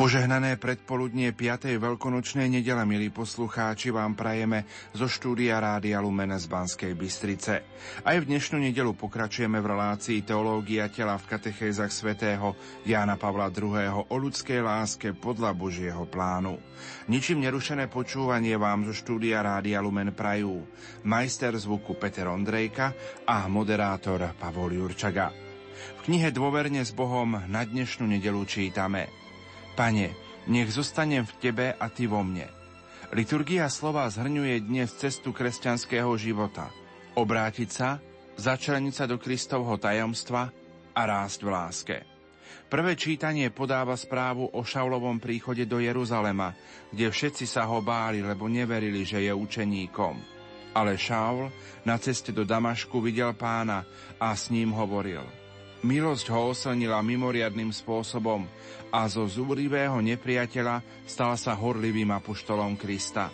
Požehnané predpoludnie 5. veľkonočnej nedele, milí poslucháči, vám prajeme zo štúdia Rádia Lumen z Banskej Bystrice. Aj v dnešnú nedelu pokračujeme v relácii Teológia tela v katechézach svätého Jána Pavla II. o ľudskej láske podľa Božieho plánu. Ničím nerušené počúvanie vám zo štúdia Rádia Lumen prajú majster zvuku Peter Ondrejka a moderátor Pavol Jurčaga. V knihe Dôverne s Bohom na dnešnú nedelu čítame – Pane, nech zostanem v Tebe a Ty vo mne. Liturgia slova zhrňuje dnes cestu kresťanského života. Obrátiť sa, začleniť sa do Kristovho tajomstva a rásť v láske. Prvé čítanie podáva správu o Šaulovom príchode do Jeruzalema, kde všetci sa ho báli, lebo neverili, že je učeníkom. Ale Šaul na ceste do Damašku videl pána a s ním hovoril. Milosť ho oslnila mimoriadným spôsobom a zo zúrivého nepriateľa stal sa horlivým apoštolom Krista.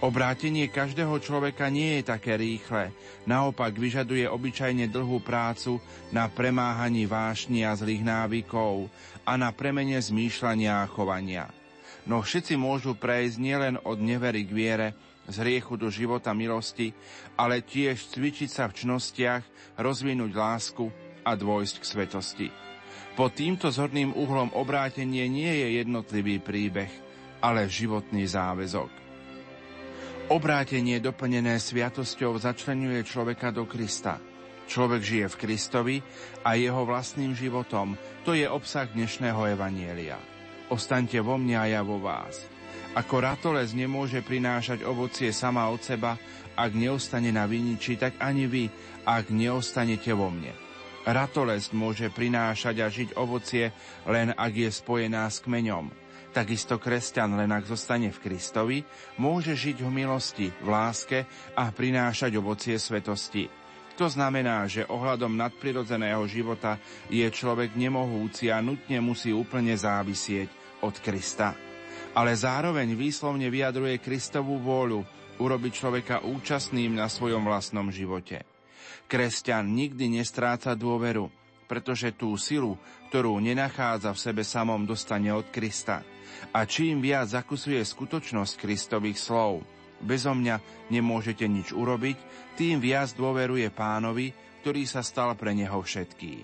Obrátenie každého človeka nie je také rýchle, naopak vyžaduje obyčajne dlhú prácu na premáhaní vášni a zlých návykov a na premene zmýšľania a chovania. No všetci môžu prejsť nielen od nevery k viere, z hriechu do života milosti, ale tiež cvičiť sa v čnostiach, rozvinúť lásku a dôjsť k svetosti. Pod týmto zorným uhlom obrátenie nie je jednotlivý príbeh, ale životný záväzok. Obrátenie doplnené sviatosťou začlenuje človeka do Krista. Človek žije v Kristovi a jeho vlastným životom. To je obsah dnešného evanielia. Ostaňte vo mne a ja vo vás. Ako ratolez nemôže prinášať ovocie sama od seba, ak neostane na viniči, tak ani vy, ak neostanete vo mne. Ratolest môže prinášať a žiť ovocie len ak je spojená s kmeňom. Takisto kresťan len ak zostane v Kristovi, môže žiť v milosti, v láske a prinášať ovocie svetosti. To znamená, že ohľadom nadprirodzeného života je človek nemohúci a nutne musí úplne závisieť od Krista. Ale zároveň výslovne vyjadruje Kristovú vôľu urobiť človeka účastným na svojom vlastnom živote. Kresťan nikdy nestráca dôveru, pretože tú silu, ktorú nenachádza v sebe samom, dostane od Krista. A čím viac zakusuje skutočnosť Kristových slov, bezo mňa nemôžete nič urobiť, tým viac dôveruje pánovi, ktorý sa stal pre neho všetkým.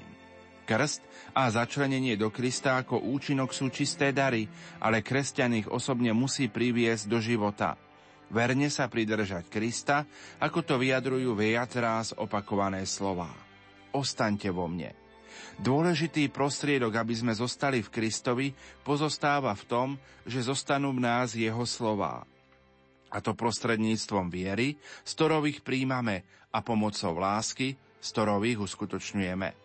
Krst a začlenenie do Krista ako účinok sú čisté dary, ale kresťan ich osobne musí priviesť do života – Verne sa pridržať Krista, ako to vyjadrujú viac opakované slová. Ostaňte vo mne. Dôležitý prostriedok, aby sme zostali v Kristovi, pozostáva v tom, že zostanú v nás jeho slová. A to prostredníctvom viery, z ktorou ich príjmame a pomocou lásky, z ktorou ich uskutočňujeme.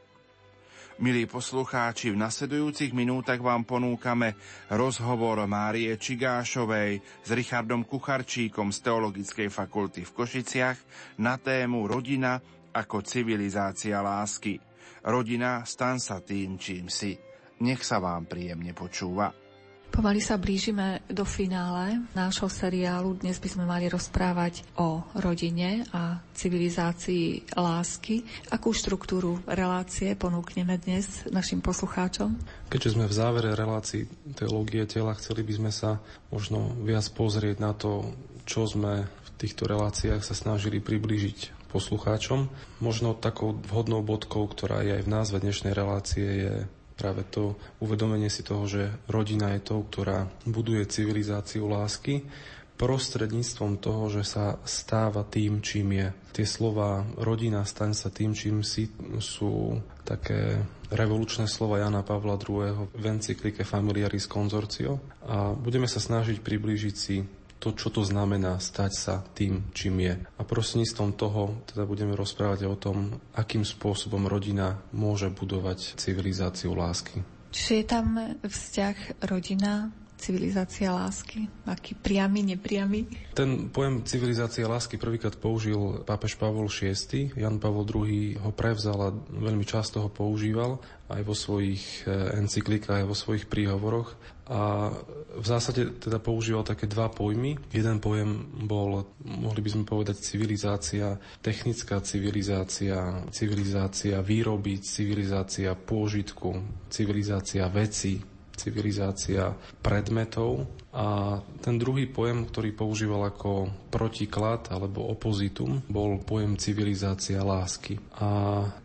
Milí poslucháči, v nasledujúcich minútach vám ponúkame rozhovor Márie Čigášovej s Richardom Kucharčíkom z Teologickej fakulty v Košiciach na tému Rodina ako civilizácia lásky. Rodina, stan sa tým, čím si. Nech sa vám príjemne počúva. Pomaly sa blížime do finále nášho seriálu. Dnes by sme mali rozprávať o rodine a civilizácii lásky. Akú štruktúru relácie ponúkneme dnes našim poslucháčom? Keďže sme v závere relácií teológie tela, chceli by sme sa možno viac pozrieť na to, čo sme v týchto reláciách sa snažili priblížiť poslucháčom. Možno takou vhodnou bodkou, ktorá je aj v názve dnešnej relácie, je práve to uvedomenie si toho, že rodina je tou, ktorá buduje civilizáciu lásky prostredníctvom toho, že sa stáva tým, čím je. Tie slova rodina, staň sa tým, čím si sú také revolučné slova Jana Pavla II. v encyklike Familiaris Consortio a budeme sa snažiť priblížiť si to, čo to znamená stať sa tým, čím je. A prostredníctvom toho teda budeme rozprávať o tom, akým spôsobom rodina môže budovať civilizáciu lásky. Čiže je tam vzťah rodina, civilizácia lásky? Aký priamy, nepriamy? Ten pojem civilizácia lásky prvýkrát použil pápež Pavol VI. Jan Pavol II ho prevzal a veľmi často ho používal aj vo svojich eh, encyklikách, aj vo svojich príhovoroch. A v zásade teda používal také dva pojmy. Jeden pojem bol, mohli by sme povedať, civilizácia, technická civilizácia, civilizácia výroby, civilizácia pôžitku, civilizácia veci, civilizácia predmetov a ten druhý pojem, ktorý používal ako protiklad alebo opozitum, bol pojem civilizácia lásky. A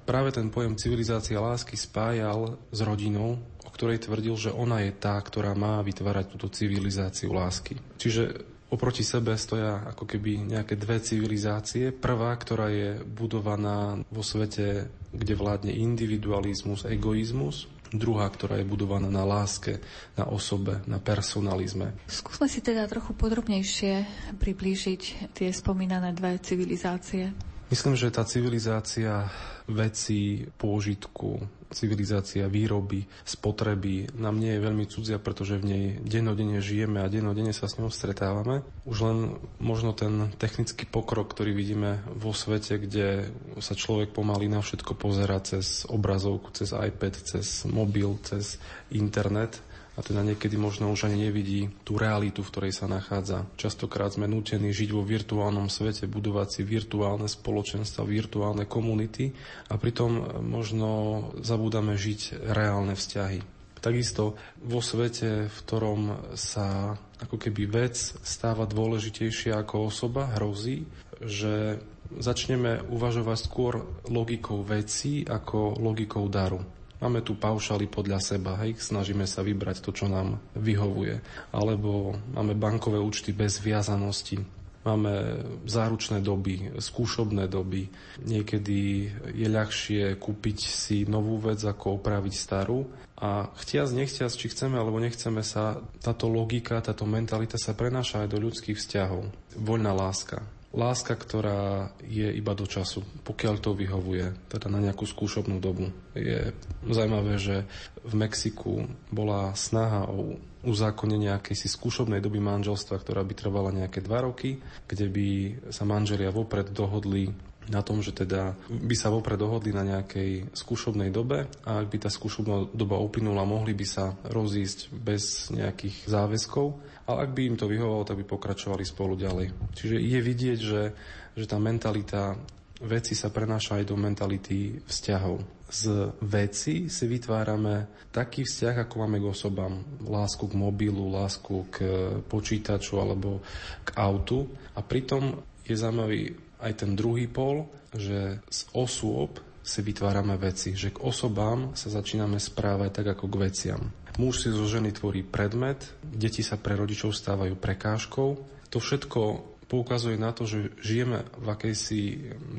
práve ten pojem civilizácia lásky spájal s rodinou, o ktorej tvrdil, že ona je tá, ktorá má vytvárať túto civilizáciu lásky. Čiže Oproti sebe stoja ako keby nejaké dve civilizácie. Prvá, ktorá je budovaná vo svete, kde vládne individualizmus, egoizmus druhá, ktorá je budovaná na láske, na osobe, na personalizme. Skúsme si teda trochu podrobnejšie priblížiť tie spomínané dve civilizácie. Myslím, že tá civilizácia veci, pôžitku, civilizácia výroby, spotreby nám nie je veľmi cudzia, pretože v nej dennodenne žijeme a dennodenne sa s ňou stretávame. Už len možno ten technický pokrok, ktorý vidíme vo svete, kde sa človek pomaly na všetko pozera cez obrazovku, cez iPad, cez mobil, cez internet, a teda niekedy možno už ani nevidí tú realitu, v ktorej sa nachádza. Častokrát sme nútení žiť vo virtuálnom svete, budovať si virtuálne spoločenstva, virtuálne komunity a pritom možno zabúdame žiť reálne vzťahy. Takisto vo svete, v ktorom sa ako keby vec stáva dôležitejšia ako osoba, hrozí, že začneme uvažovať skôr logikou veci ako logikou daru. Máme tu paušaly podľa seba, hej, snažíme sa vybrať to, čo nám vyhovuje. Alebo máme bankové účty bez viazanosti, máme záručné doby, skúšobné doby. Niekedy je ľahšie kúpiť si novú vec, ako opraviť starú. A chtiac, nechtiac, či chceme alebo nechceme sa, táto logika, táto mentalita sa prenáša aj do ľudských vzťahov. Voľná láska láska, ktorá je iba do času, pokiaľ to vyhovuje, teda na nejakú skúšobnú dobu. Je zaujímavé, že v Mexiku bola snaha o uzákonenie akejsi skúšobnej doby manželstva, ktorá by trvala nejaké dva roky, kde by sa manželia vopred dohodli na tom, že teda by sa vopred dohodli na nejakej skúšobnej dobe a ak by tá skúšobná doba uplynula, mohli by sa rozísť bez nejakých záväzkov ale ak by im to vyhovalo, tak by pokračovali spolu ďalej. Čiže je vidieť, že, že tá mentalita veci sa prenáša aj do mentality vzťahov. Z veci si vytvárame taký vzťah, ako máme k osobám. Lásku k mobilu, lásku k počítaču alebo k autu. A pritom je zaujímavý aj ten druhý pol, že z osôb si vytvárame veci, že k osobám sa začíname správať tak ako k veciam. Muž si zo ženy tvorí predmet, deti sa pre rodičov stávajú prekážkou. To všetko poukazuje na to, že žijeme v akejsi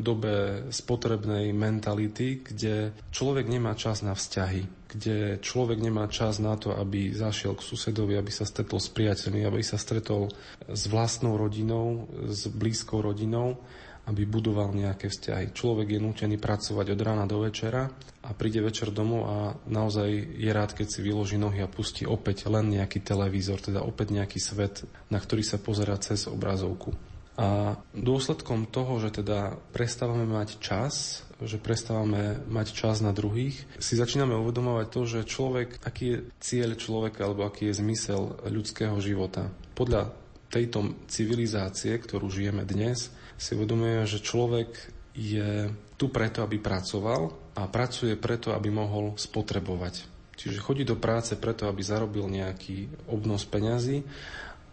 dobe spotrebnej mentality, kde človek nemá čas na vzťahy, kde človek nemá čas na to, aby zašiel k susedovi, aby sa stretol s priateľmi, aby sa stretol s vlastnou rodinou, s blízkou rodinou aby budoval nejaké vzťahy. Človek je nútený pracovať od rána do večera a príde večer domov a naozaj je rád, keď si vyloží nohy a pustí opäť len nejaký televízor, teda opäť nejaký svet, na ktorý sa pozera cez obrazovku. A dôsledkom toho, že teda prestávame mať čas, že prestávame mať čas na druhých, si začíname uvedomovať to, že človek, aký je cieľ človeka alebo aký je zmysel ľudského života. Podľa tejto civilizácie, ktorú žijeme dnes, si uvedomuje, že človek je tu preto, aby pracoval a pracuje preto, aby mohol spotrebovať. Čiže chodí do práce preto, aby zarobil nejaký obnos peňazí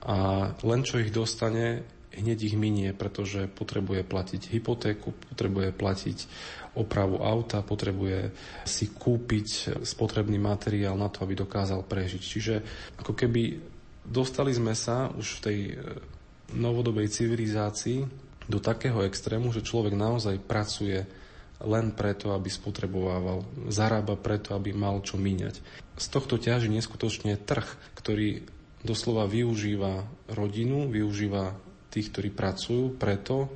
a len čo ich dostane, hneď ich minie, pretože potrebuje platiť hypotéku, potrebuje platiť opravu auta, potrebuje si kúpiť spotrebný materiál na to, aby dokázal prežiť. Čiže ako keby dostali sme sa už v tej e, novodobej civilizácii do takého extrému, že človek naozaj pracuje len preto, aby spotrebovával, zarába preto, aby mal čo míňať. Z tohto ťaží neskutočne trh, ktorý doslova využíva rodinu, využíva tých, ktorí pracujú preto,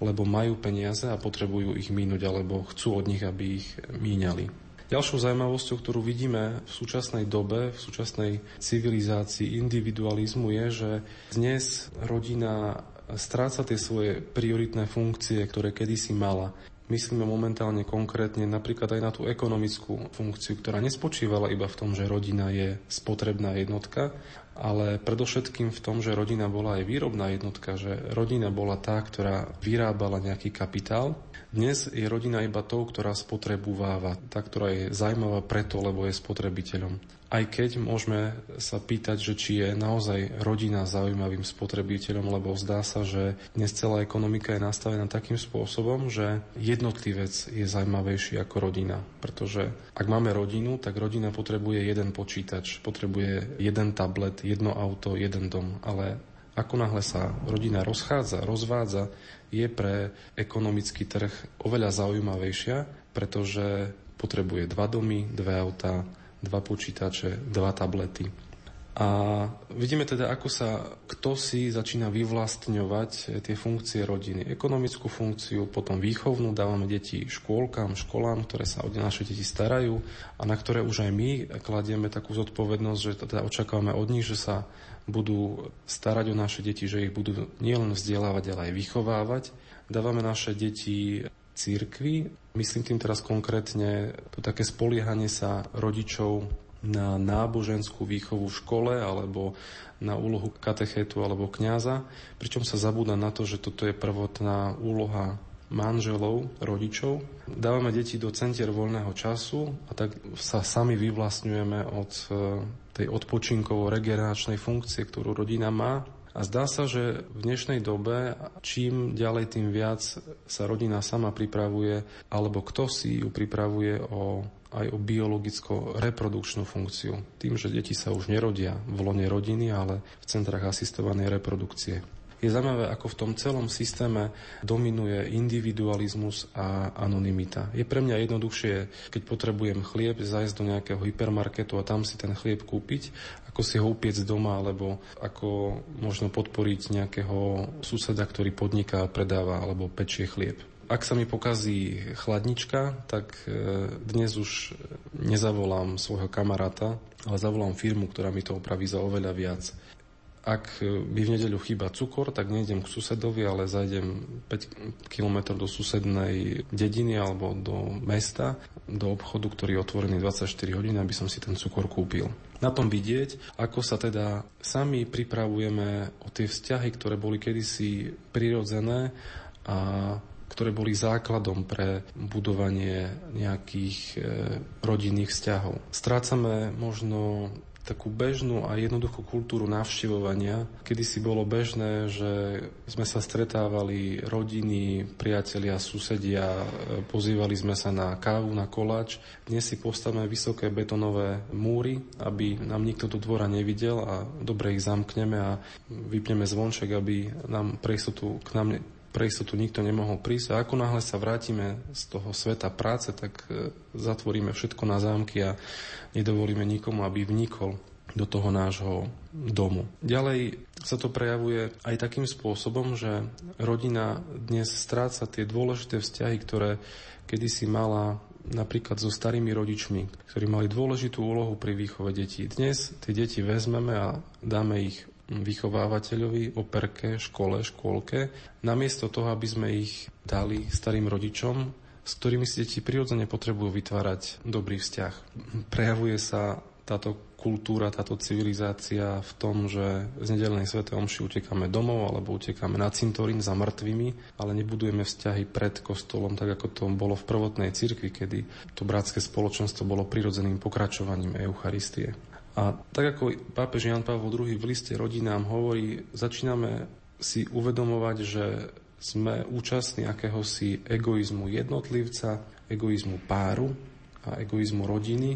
lebo majú peniaze a potrebujú ich mínuť, alebo chcú od nich, aby ich míňali. Ďalšou zaujímavosťou, ktorú vidíme v súčasnej dobe, v súčasnej civilizácii individualizmu je, že dnes rodina stráca tie svoje prioritné funkcie, ktoré kedysi mala. myslíme momentálne konkrétne napríklad aj na tú ekonomickú funkciu, ktorá nespočívala iba v tom, že rodina je spotrebná jednotka, ale predovšetkým v tom, že rodina bola aj výrobná jednotka, že rodina bola tá, ktorá vyrábala nejaký kapitál dnes je rodina iba tou, ktorá spotrebováva, tá, ktorá je zaujímavá preto, lebo je spotrebiteľom. Aj keď môžeme sa pýtať, že či je naozaj rodina zaujímavým spotrebiteľom, lebo zdá sa, že dnes celá ekonomika je nastavená takým spôsobom, že jednotlivec je zaujímavejší ako rodina. Pretože ak máme rodinu, tak rodina potrebuje jeden počítač, potrebuje jeden tablet, jedno auto, jeden dom. Ale ako náhle sa rodina rozchádza, rozvádza, je pre ekonomický trh oveľa zaujímavejšia, pretože potrebuje dva domy, dve autá, dva počítače, dva tablety. A vidíme teda, ako sa kto si začína vyvlastňovať tie funkcie rodiny. Ekonomickú funkciu, potom výchovnú, dávame deti škôlkam, školám, ktoré sa o naše deti starajú a na ktoré už aj my kladieme takú zodpovednosť, že teda očakávame od nich, že sa budú starať o naše deti, že ich budú nielen vzdelávať, ale aj vychovávať. Dávame naše deti církvi. Myslím tým teraz konkrétne to také spoliehanie sa rodičov na náboženskú výchovu v škole alebo na úlohu katechétu alebo kňaza, pričom sa zabúda na to, že toto je prvotná úloha manželov, rodičov. Dávame deti do centier voľného času a tak sa sami vyvlastňujeme od tej odpočinkovo-regeneračnej funkcie, ktorú rodina má. A zdá sa, že v dnešnej dobe čím ďalej, tým viac sa rodina sama pripravuje, alebo kto si ju pripravuje o, aj o biologicko-reprodukčnú funkciu. Tým, že deti sa už nerodia v lone rodiny, ale v centrách asistovanej reprodukcie. Je zaujímavé, ako v tom celom systéme dominuje individualizmus a anonymita. Je pre mňa jednoduchšie, keď potrebujem chlieb, zajsť do nejakého hypermarketu a tam si ten chlieb kúpiť, ako si ho upiec doma, alebo ako možno podporiť nejakého suseda, ktorý podniká, predáva alebo pečie chlieb. Ak sa mi pokazí chladnička, tak e, dnes už nezavolám svojho kamaráta, ale zavolám firmu, ktorá mi to opraví za oveľa viac. Ak by v nedeľu chýba cukor, tak nejdem k susedovi, ale zajdem 5 km do susednej dediny alebo do mesta, do obchodu, ktorý je otvorený 24 hodín, aby som si ten cukor kúpil. Na tom vidieť, ako sa teda sami pripravujeme o tie vzťahy, ktoré boli kedysi prirodzené a ktoré boli základom pre budovanie nejakých e, rodinných vzťahov. Strácame možno takú bežnú a jednoduchú kultúru navštevovania. Kedy si bolo bežné, že sme sa stretávali rodiny, priatelia, susedia, pozývali sme sa na kávu, na koláč. Dnes si postavíme vysoké betonové múry, aby nám nikto do dvora nevidel a dobre ich zamkneme a vypneme zvonček, aby nám pre istotu k nám pre istotu nikto nemohol prísť. A ako náhle sa vrátime z toho sveta práce, tak e, zatvoríme všetko na zámky a nedovolíme nikomu, aby vnikol do toho nášho domu. Ďalej sa to prejavuje aj takým spôsobom, že rodina dnes stráca tie dôležité vzťahy, ktoré kedysi mala napríklad so starými rodičmi, ktorí mali dôležitú úlohu pri výchove detí. Dnes tie deti vezmeme a dáme ich vychovávateľovi, operke, škole, škôlke, namiesto toho, aby sme ich dali starým rodičom, s ktorými si deti prirodzene potrebujú vytvárať dobrý vzťah. Prejavuje sa táto kultúra, táto civilizácia v tom, že z nedelnej svete omši utekáme domov alebo utekáme na cintorín za mŕtvými, ale nebudujeme vzťahy pred kostolom, tak ako to bolo v prvotnej cirkvi, kedy to bratské spoločenstvo bolo prirodzeným pokračovaním Eucharistie. A tak ako pápež Jan Pavel II v liste rodinám hovorí, začíname si uvedomovať, že sme účastní akéhosi egoizmu jednotlivca, egoizmu páru a egoizmu rodiny,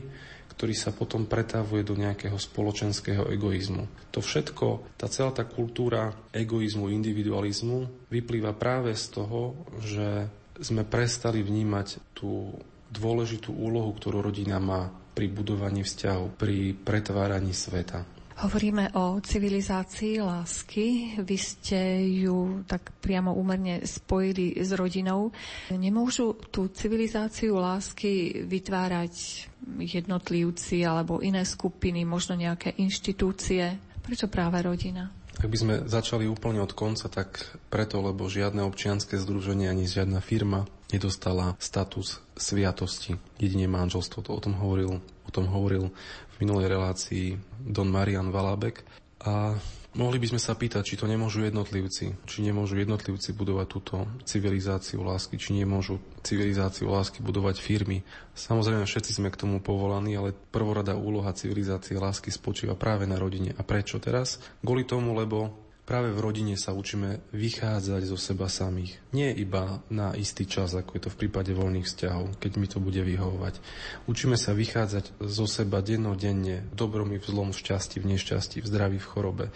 ktorý sa potom pretávuje do nejakého spoločenského egoizmu. To všetko, tá celá tá kultúra egoizmu, individualizmu vyplýva práve z toho, že sme prestali vnímať tú dôležitú úlohu, ktorú rodina má pri budovaní vzťahov, pri pretváraní sveta. Hovoríme o civilizácii lásky. Vy ste ju tak priamo úmerne spojili s rodinou. Nemôžu tú civilizáciu lásky vytvárať jednotlivci alebo iné skupiny, možno nejaké inštitúcie? Prečo práve rodina? Ak by sme začali úplne od konca, tak preto, lebo žiadne občianske združenie ani žiadna firma nedostala status sviatosti. Jedine manželstvo, to o tom hovoril, o tom hovoril v minulej relácii Don Marian Valabek. A Mohli by sme sa pýtať, či to nemôžu jednotlivci, či nemôžu jednotlivci budovať túto civilizáciu lásky, či nemôžu civilizáciu lásky budovať firmy. Samozrejme, všetci sme k tomu povolaní, ale prvorada úloha civilizácie lásky spočíva práve na rodine. A prečo teraz? Kvôli tomu, lebo Práve v rodine sa učíme vychádzať zo seba samých. Nie iba na istý čas, ako je to v prípade voľných vzťahov, keď mi to bude vyhovovať. Učíme sa vychádzať zo seba dennodenne, v dobrom i v zlom, v šťastí, v nešťastí, v zdraví, v chorobe.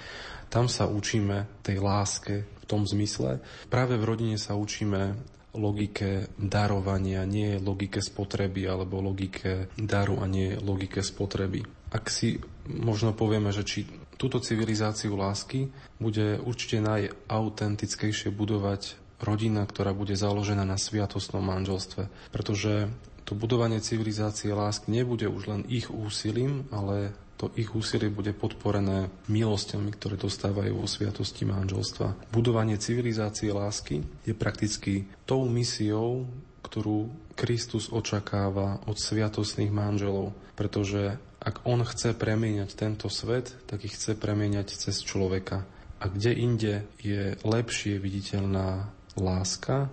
Tam sa učíme tej láske v tom zmysle. Práve v rodine sa učíme logike darovania, nie logike spotreby, alebo logike daru a nie logike spotreby. Ak si možno povieme, že či túto civilizáciu lásky bude určite najautentickejšie budovať rodina, ktorá bude založená na sviatostnom manželstve. Pretože to budovanie civilizácie lásky nebude už len ich úsilím, ale to ich úsilie bude podporené milosťami, ktoré dostávajú vo sviatosti manželstva. Budovanie civilizácie lásky je prakticky tou misiou, ktorú Kristus očakáva od sviatostných manželov, pretože ak on chce premieňať tento svet, tak ich chce premieňať cez človeka. A kde inde je lepšie viditeľná láska,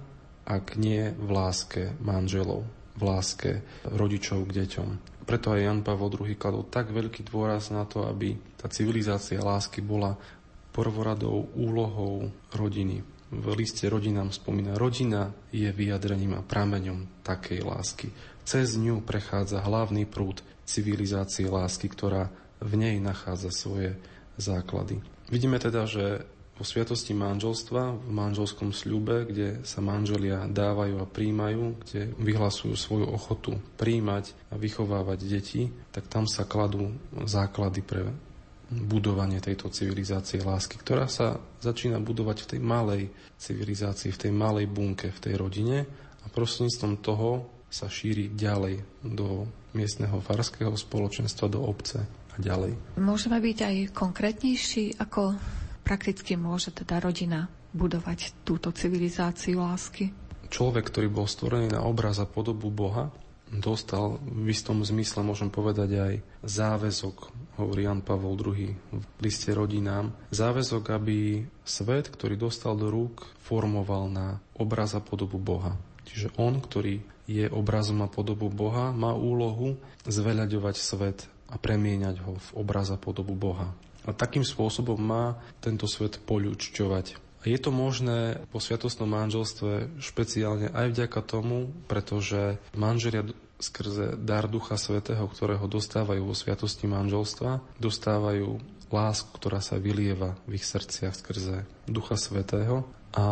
ak nie v láske manželov, v láske rodičov k deťom. Preto aj Jan Pavel II kladol tak veľký dôraz na to, aby tá civilizácia lásky bola prvoradou úlohou rodiny. V liste rodinám spomína, rodina je vyjadrením a prameňom takej lásky. Cez ňu prechádza hlavný prúd civilizácie lásky, ktorá v nej nachádza svoje základy. Vidíme teda, že vo sviatosti manželstva, v manželskom sľube, kde sa manželia dávajú a príjmajú, kde vyhlasujú svoju ochotu príjmať a vychovávať deti, tak tam sa kladú základy pre budovanie tejto civilizácie lásky, ktorá sa začína budovať v tej malej civilizácii, v tej malej bunke, v tej rodine a prostredníctvom toho sa šíri ďalej do miestneho farského spoločenstva do obce a ďalej. Môžeme byť aj konkrétnejší, ako prakticky môže teda rodina budovať túto civilizáciu lásky? Človek, ktorý bol stvorený na obraz a podobu Boha, dostal v istom zmysle, môžem povedať aj záväzok, hovorí Jan Pavol II v liste rodinám, záväzok, aby svet, ktorý dostal do rúk, formoval na obraz a podobu Boha. Čiže on, ktorý je obrazom a podobu Boha, má úlohu zveľaďovať svet a premieňať ho v obraz a podobu Boha. A takým spôsobom má tento svet poľučťovať. A je to možné po sviatostnom manželstve špeciálne aj vďaka tomu, pretože manželia skrze dar Ducha Svetého, ktorého dostávajú vo sviatosti manželstva, dostávajú lásku, ktorá sa vylieva v ich srdciach skrze Ducha Svetého. A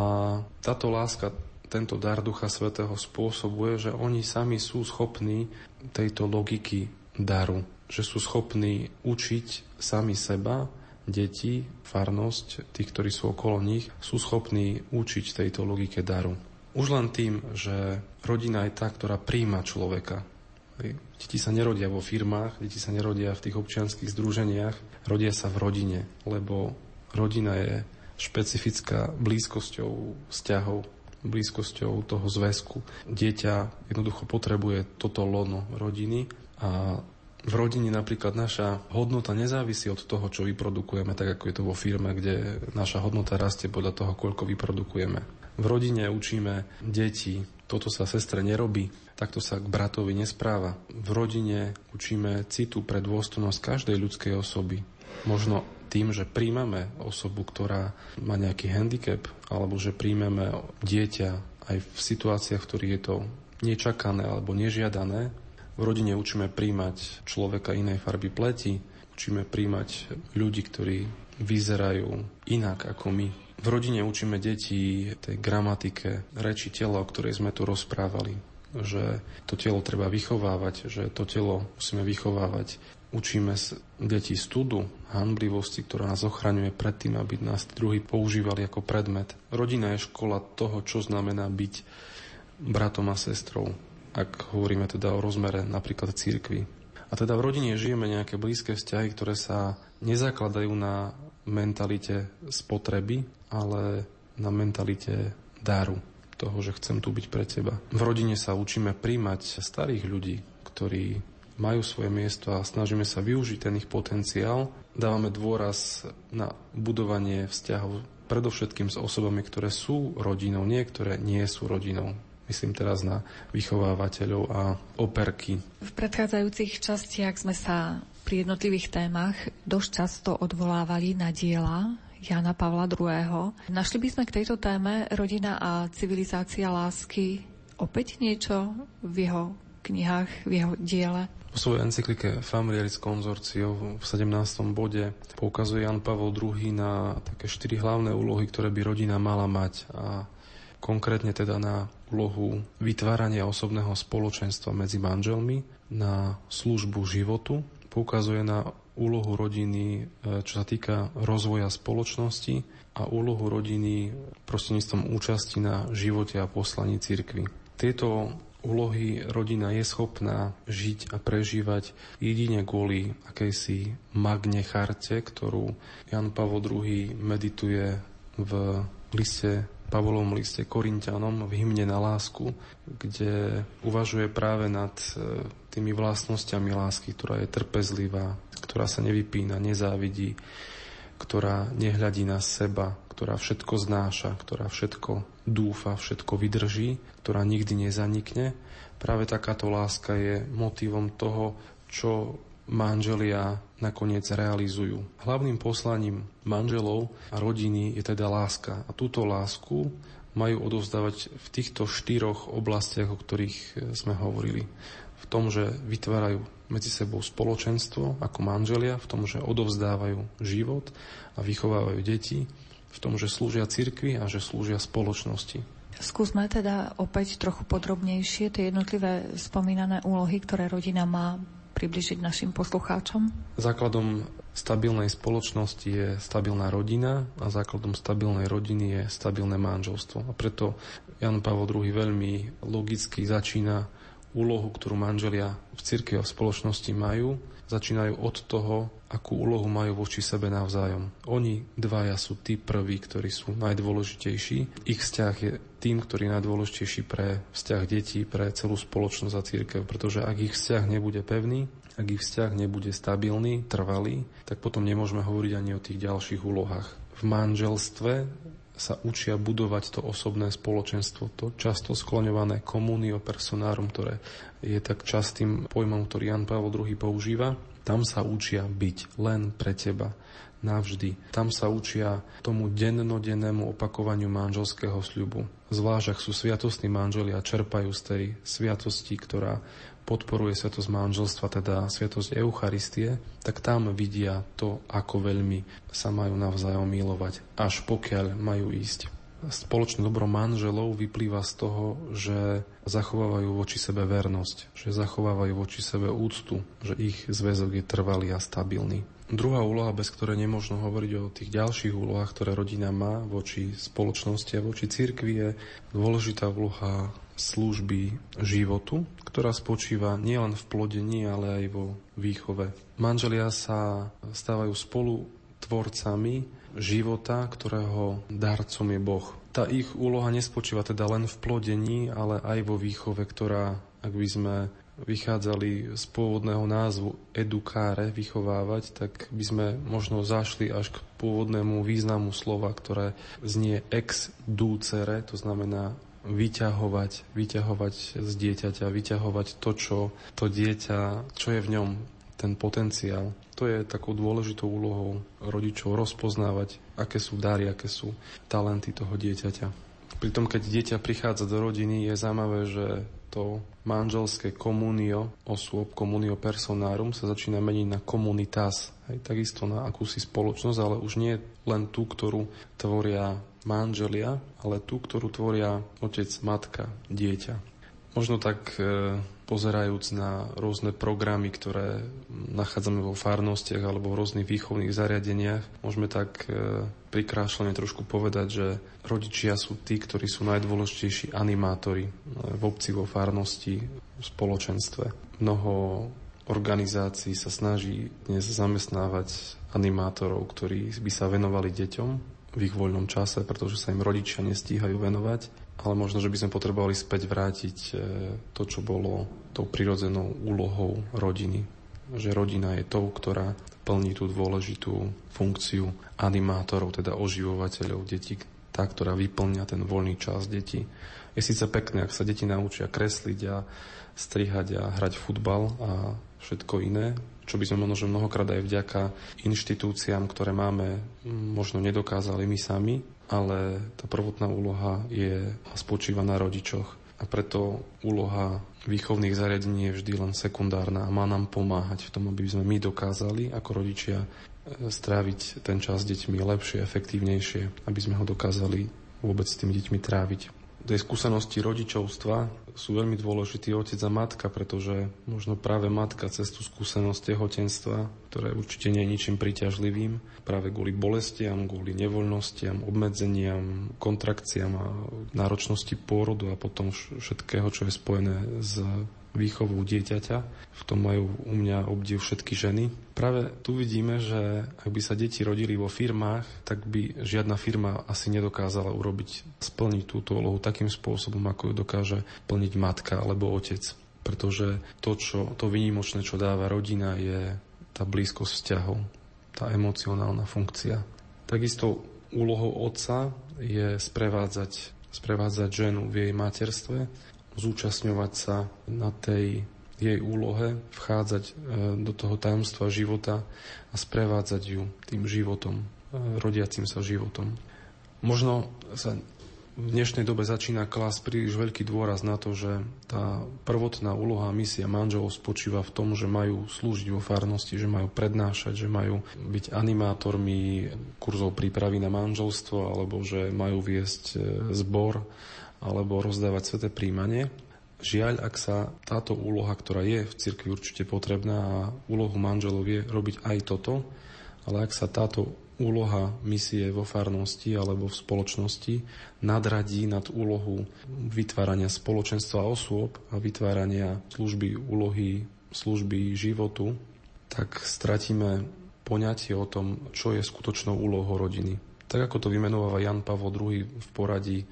táto láska tento dar Ducha Svetého spôsobuje, že oni sami sú schopní tejto logiky daru. Že sú schopní učiť sami seba, deti, farnosť, tí, ktorí sú okolo nich, sú schopní učiť tejto logike daru. Už len tým, že rodina je tá, ktorá príjma človeka. Deti sa nerodia vo firmách, deti sa nerodia v tých občianských združeniach, rodia sa v rodine, lebo rodina je špecifická blízkosťou vzťahov blízkosťou toho zväzku. Dieťa jednoducho potrebuje toto lono rodiny a v rodine napríklad naša hodnota nezávisí od toho, čo vyprodukujeme, tak ako je to vo firme, kde naša hodnota rastie podľa toho, koľko vyprodukujeme. V rodine učíme deti, toto sa sestre nerobí, takto sa k bratovi nespráva. V rodine učíme citu pre dôstojnosť každej ľudskej osoby. Možno tým, že príjmame osobu, ktorá má nejaký handicap, alebo že príjmeme dieťa aj v situáciách, v ktorých je to nečakané alebo nežiadané. V rodine učíme príjmať človeka inej farby pleti, učíme príjmať ľudí, ktorí vyzerajú inak ako my. V rodine učíme deti tej gramatike, reči tela, o ktorej sme tu rozprávali, že to telo treba vychovávať, že to telo musíme vychovávať Učíme deti studu, hanblivosti, ktorá nás ochraňuje pred tým, aby nás druhý používali ako predmet. Rodina je škola toho, čo znamená byť bratom a sestrou, ak hovoríme teda o rozmere napríklad církvy. A teda v rodine žijeme nejaké blízke vzťahy, ktoré sa nezakladajú na mentalite spotreby, ale na mentalite daru. toho, že chcem tu byť pre teba. V rodine sa učíme príjmať starých ľudí, ktorí majú svoje miesto a snažíme sa využiť ten ich potenciál. Dávame dôraz na budovanie vzťahov predovšetkým s osobami, ktoré sú rodinou, nie ktoré nie sú rodinou. Myslím teraz na vychovávateľov a operky. V predchádzajúcich častiach sme sa pri jednotlivých témach dosť často odvolávali na diela Jana Pavla II. Našli by sme k tejto téme rodina a civilizácia lásky opäť niečo v jeho knihách, v jeho diele? V svojej encyklike Familiaris Consortio v 17. bode poukazuje Jan Pavel II na také štyri hlavné úlohy, ktoré by rodina mala mať a konkrétne teda na úlohu vytvárania osobného spoločenstva medzi manželmi, na službu životu, poukazuje na úlohu rodiny, e, čo sa týka rozvoja spoločnosti a úlohu rodiny prostredníctvom účasti na živote a poslaní cirkvy. Tieto úlohy rodina je schopná žiť a prežívať jedine kvôli akejsi magne charte, ktorú Jan Pavol II medituje v liste Pavlovom liste Korintianom v hymne na lásku, kde uvažuje práve nad e, tými vlastnosťami lásky, ktorá je trpezlivá, ktorá sa nevypína, nezávidí, ktorá nehľadí na seba, ktorá všetko znáša, ktorá všetko dúfa, všetko vydrží, ktorá nikdy nezanikne. Práve takáto láska je motivom toho, čo manželia nakoniec realizujú. Hlavným poslaním manželov a rodiny je teda láska. A túto lásku majú odovzdávať v týchto štyroch oblastiach, o ktorých sme hovorili. V tom, že vytvárajú medzi sebou spoločenstvo ako manželia, v tom, že odovzdávajú život a vychovávajú deti, v tom, že slúžia cirkvi a že slúžia spoločnosti. Skúsme teda opäť trochu podrobnejšie tie jednotlivé spomínané úlohy, ktoré rodina má približiť našim poslucháčom? Základom stabilnej spoločnosti je stabilná rodina a základom stabilnej rodiny je stabilné manželstvo. A preto Jan Pavel II veľmi logicky začína úlohu, ktorú manželia v cirkvi a v spoločnosti majú, začínajú od toho, akú úlohu majú voči sebe navzájom. Oni dvaja sú tí prví, ktorí sú najdôležitejší. Ich vzťah je tým, ktorý je najdôležitejší pre vzťah detí, pre celú spoločnosť a církev, pretože ak ich vzťah nebude pevný, ak ich vzťah nebude stabilný, trvalý, tak potom nemôžeme hovoriť ani o tých ďalších úlohách. V manželstve sa učia budovať to osobné spoločenstvo, to často skloňované komunio personárum, ktoré je tak častým pojmom, ktorý Jan Pavel II používa. Tam sa učia byť len pre teba, navždy. Tam sa učia tomu dennodennému opakovaniu manželského sľubu. Zvlášť, ak sú sviatostní manželia, čerpajú z tej sviatosti, ktorá podporuje sviatosť manželstva, teda sviatosť Eucharistie, tak tam vidia to, ako veľmi sa majú navzájom milovať, až pokiaľ majú ísť. Spoločné dobro manželov vyplýva z toho, že zachovávajú voči sebe vernosť, že zachovávajú voči sebe úctu, že ich zväzok je trvalý a stabilný. Druhá úloha, bez ktorej nemôžno hovoriť o tých ďalších úlohách, ktoré rodina má voči spoločnosti a voči cirkvi, je dôležitá úloha služby životu, ktorá spočíva nielen v plodení, ale aj vo výchove. Manželia sa stávajú spolu tvorcami života, ktorého darcom je Boh. Tá ich úloha nespočíva teda len v plodení, ale aj vo výchove, ktorá, ak by sme vychádzali z pôvodného názvu edukáre, vychovávať, tak by sme možno zašli až k pôvodnému významu slova, ktoré znie ex ducere, to znamená vyťahovať, vyťahovať z dieťaťa, vyťahovať to, čo to dieťa, čo je v ňom, ten potenciál. To je takou dôležitou úlohou rodičov rozpoznávať, aké sú dary, aké sú talenty toho dieťaťa. Pritom, keď dieťa prichádza do rodiny, je zaujímavé, že to manželské komunio osôb, komunio personárum sa začína meniť na komunitas. Hej, takisto na akúsi spoločnosť, ale už nie len tú, ktorú tvoria manželia, ale tú, ktorú tvoria otec, matka, dieťa. Možno tak e, pozerajúc na rôzne programy, ktoré nachádzame vo farnostiach alebo v rôznych výchovných zariadeniach, môžeme tak e, prikrášlene trošku povedať, že rodičia sú tí, ktorí sú najdôležitejší animátori e, v obci, vo farnosti, v spoločenstve. Mnoho organizácií sa snaží dnes zamestnávať animátorov, ktorí by sa venovali deťom v ich voľnom čase, pretože sa im rodičia nestíhajú venovať. ale možno, že by sme potrebovali späť vrátiť e, to, čo bolo tou prirodzenou úlohou rodiny. Že rodina je tou, ktorá plní tú dôležitú funkciu animátorov, teda oživovateľov detí, tá, ktorá vyplňa ten voľný čas detí. Je síce pekné, ak sa deti naučia kresliť a strihať a hrať futbal a všetko iné, čo by sme možno mnohokrát aj vďaka inštitúciám, ktoré máme, možno nedokázali my sami, ale tá prvotná úloha je spočíva na rodičoch. A preto úloha výchovných zariadení je vždy len sekundárna a má nám pomáhať v tom, aby sme my dokázali ako rodičia e, stráviť ten čas s deťmi lepšie, efektívnejšie, aby sme ho dokázali vôbec s tými deťmi tráviť tej skúsenosti rodičovstva sú veľmi dôležitý otec a matka, pretože možno práve matka cez tú skúsenosť tehotenstva, ktoré určite nie je ničím príťažlivým, práve kvôli bolestiam, kvôli nevoľnostiam, obmedzeniam, kontrakciám a náročnosti pôrodu a potom všetkého, čo je spojené s výchovou dieťaťa. V tom majú u mňa obdiv všetky ženy. Práve tu vidíme, že ak by sa deti rodili vo firmách, tak by žiadna firma asi nedokázala urobiť, splniť túto úlohu takým spôsobom, ako ju dokáže plniť matka alebo otec. Pretože to, čo, to výnimočné, čo dáva rodina, je tá blízkosť vzťahov, tá emocionálna funkcia. Takisto úlohou otca je sprevádzať, sprevádzať ženu v jej materstve zúčastňovať sa na tej jej úlohe, vchádzať e, do toho tajomstva života a sprevádzať ju tým životom, e, rodiacim sa životom. Možno sa v dnešnej dobe začína klásť príliš veľký dôraz na to, že tá prvotná úloha misia manželov spočíva v tom, že majú slúžiť vo farnosti, že majú prednášať, že majú byť animátormi kurzov prípravy na manželstvo alebo že majú viesť e, zbor alebo rozdávať sveté príjmanie. Žiaľ, ak sa táto úloha, ktorá je v cirkvi určite potrebná a úlohu manželov je robiť aj toto, ale ak sa táto úloha misie vo farnosti alebo v spoločnosti nadradí nad úlohu vytvárania spoločenstva osôb a vytvárania služby úlohy, služby životu, tak stratíme poňatie o tom, čo je skutočnou úlohou rodiny. Tak ako to vymenováva Jan Pavol II v poradí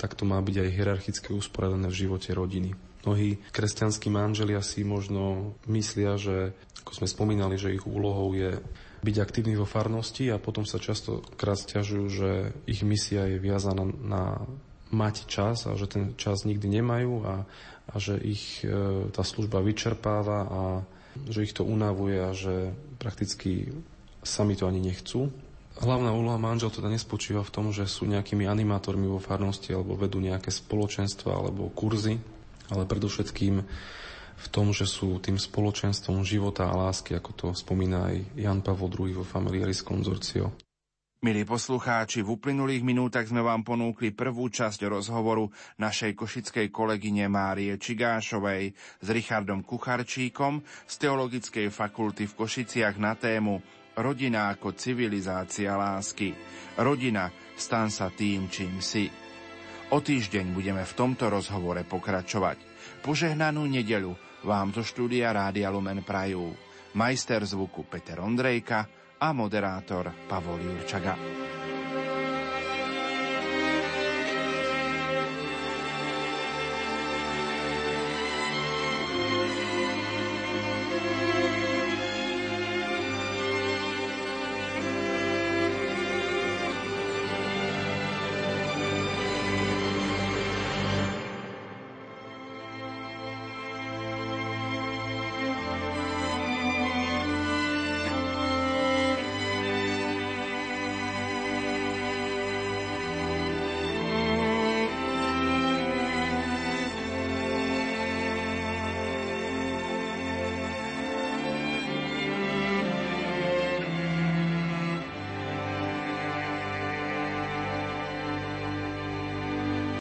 tak to má byť aj hierarchicky usporiadané v živote rodiny. Mnohí kresťanskí manželia si možno myslia, že, ako sme spomínali, že ich úlohou je byť aktívny vo farnosti a potom sa častokrát stiažujú, že ich misia je viazaná na mať čas a že ten čas nikdy nemajú a, a že ich e, tá služba vyčerpáva a že ich to unavuje a že prakticky sami to ani nechcú. Hlavná úloha manžel teda nespočíva v tom, že sú nejakými animátormi vo farnosti alebo vedú nejaké spoločenstva alebo kurzy, ale predovšetkým v tom, že sú tým spoločenstvom života a lásky, ako to spomína aj Jan Pavol II vo Familiaris Consortio. Milí poslucháči, v uplynulých minútach sme vám ponúkli prvú časť rozhovoru našej košickej kolegyne Márie Čigášovej s Richardom Kucharčíkom z Teologickej fakulty v Košiciach na tému Rodina ako civilizácia lásky. Rodina, stan sa tým, čím si. O týždeň budeme v tomto rozhovore pokračovať. Požehnanú nedeľu vám do štúdia Rádia Lumen Prajú. Majster zvuku Peter Ondrejka a moderátor Pavol Jurčaga.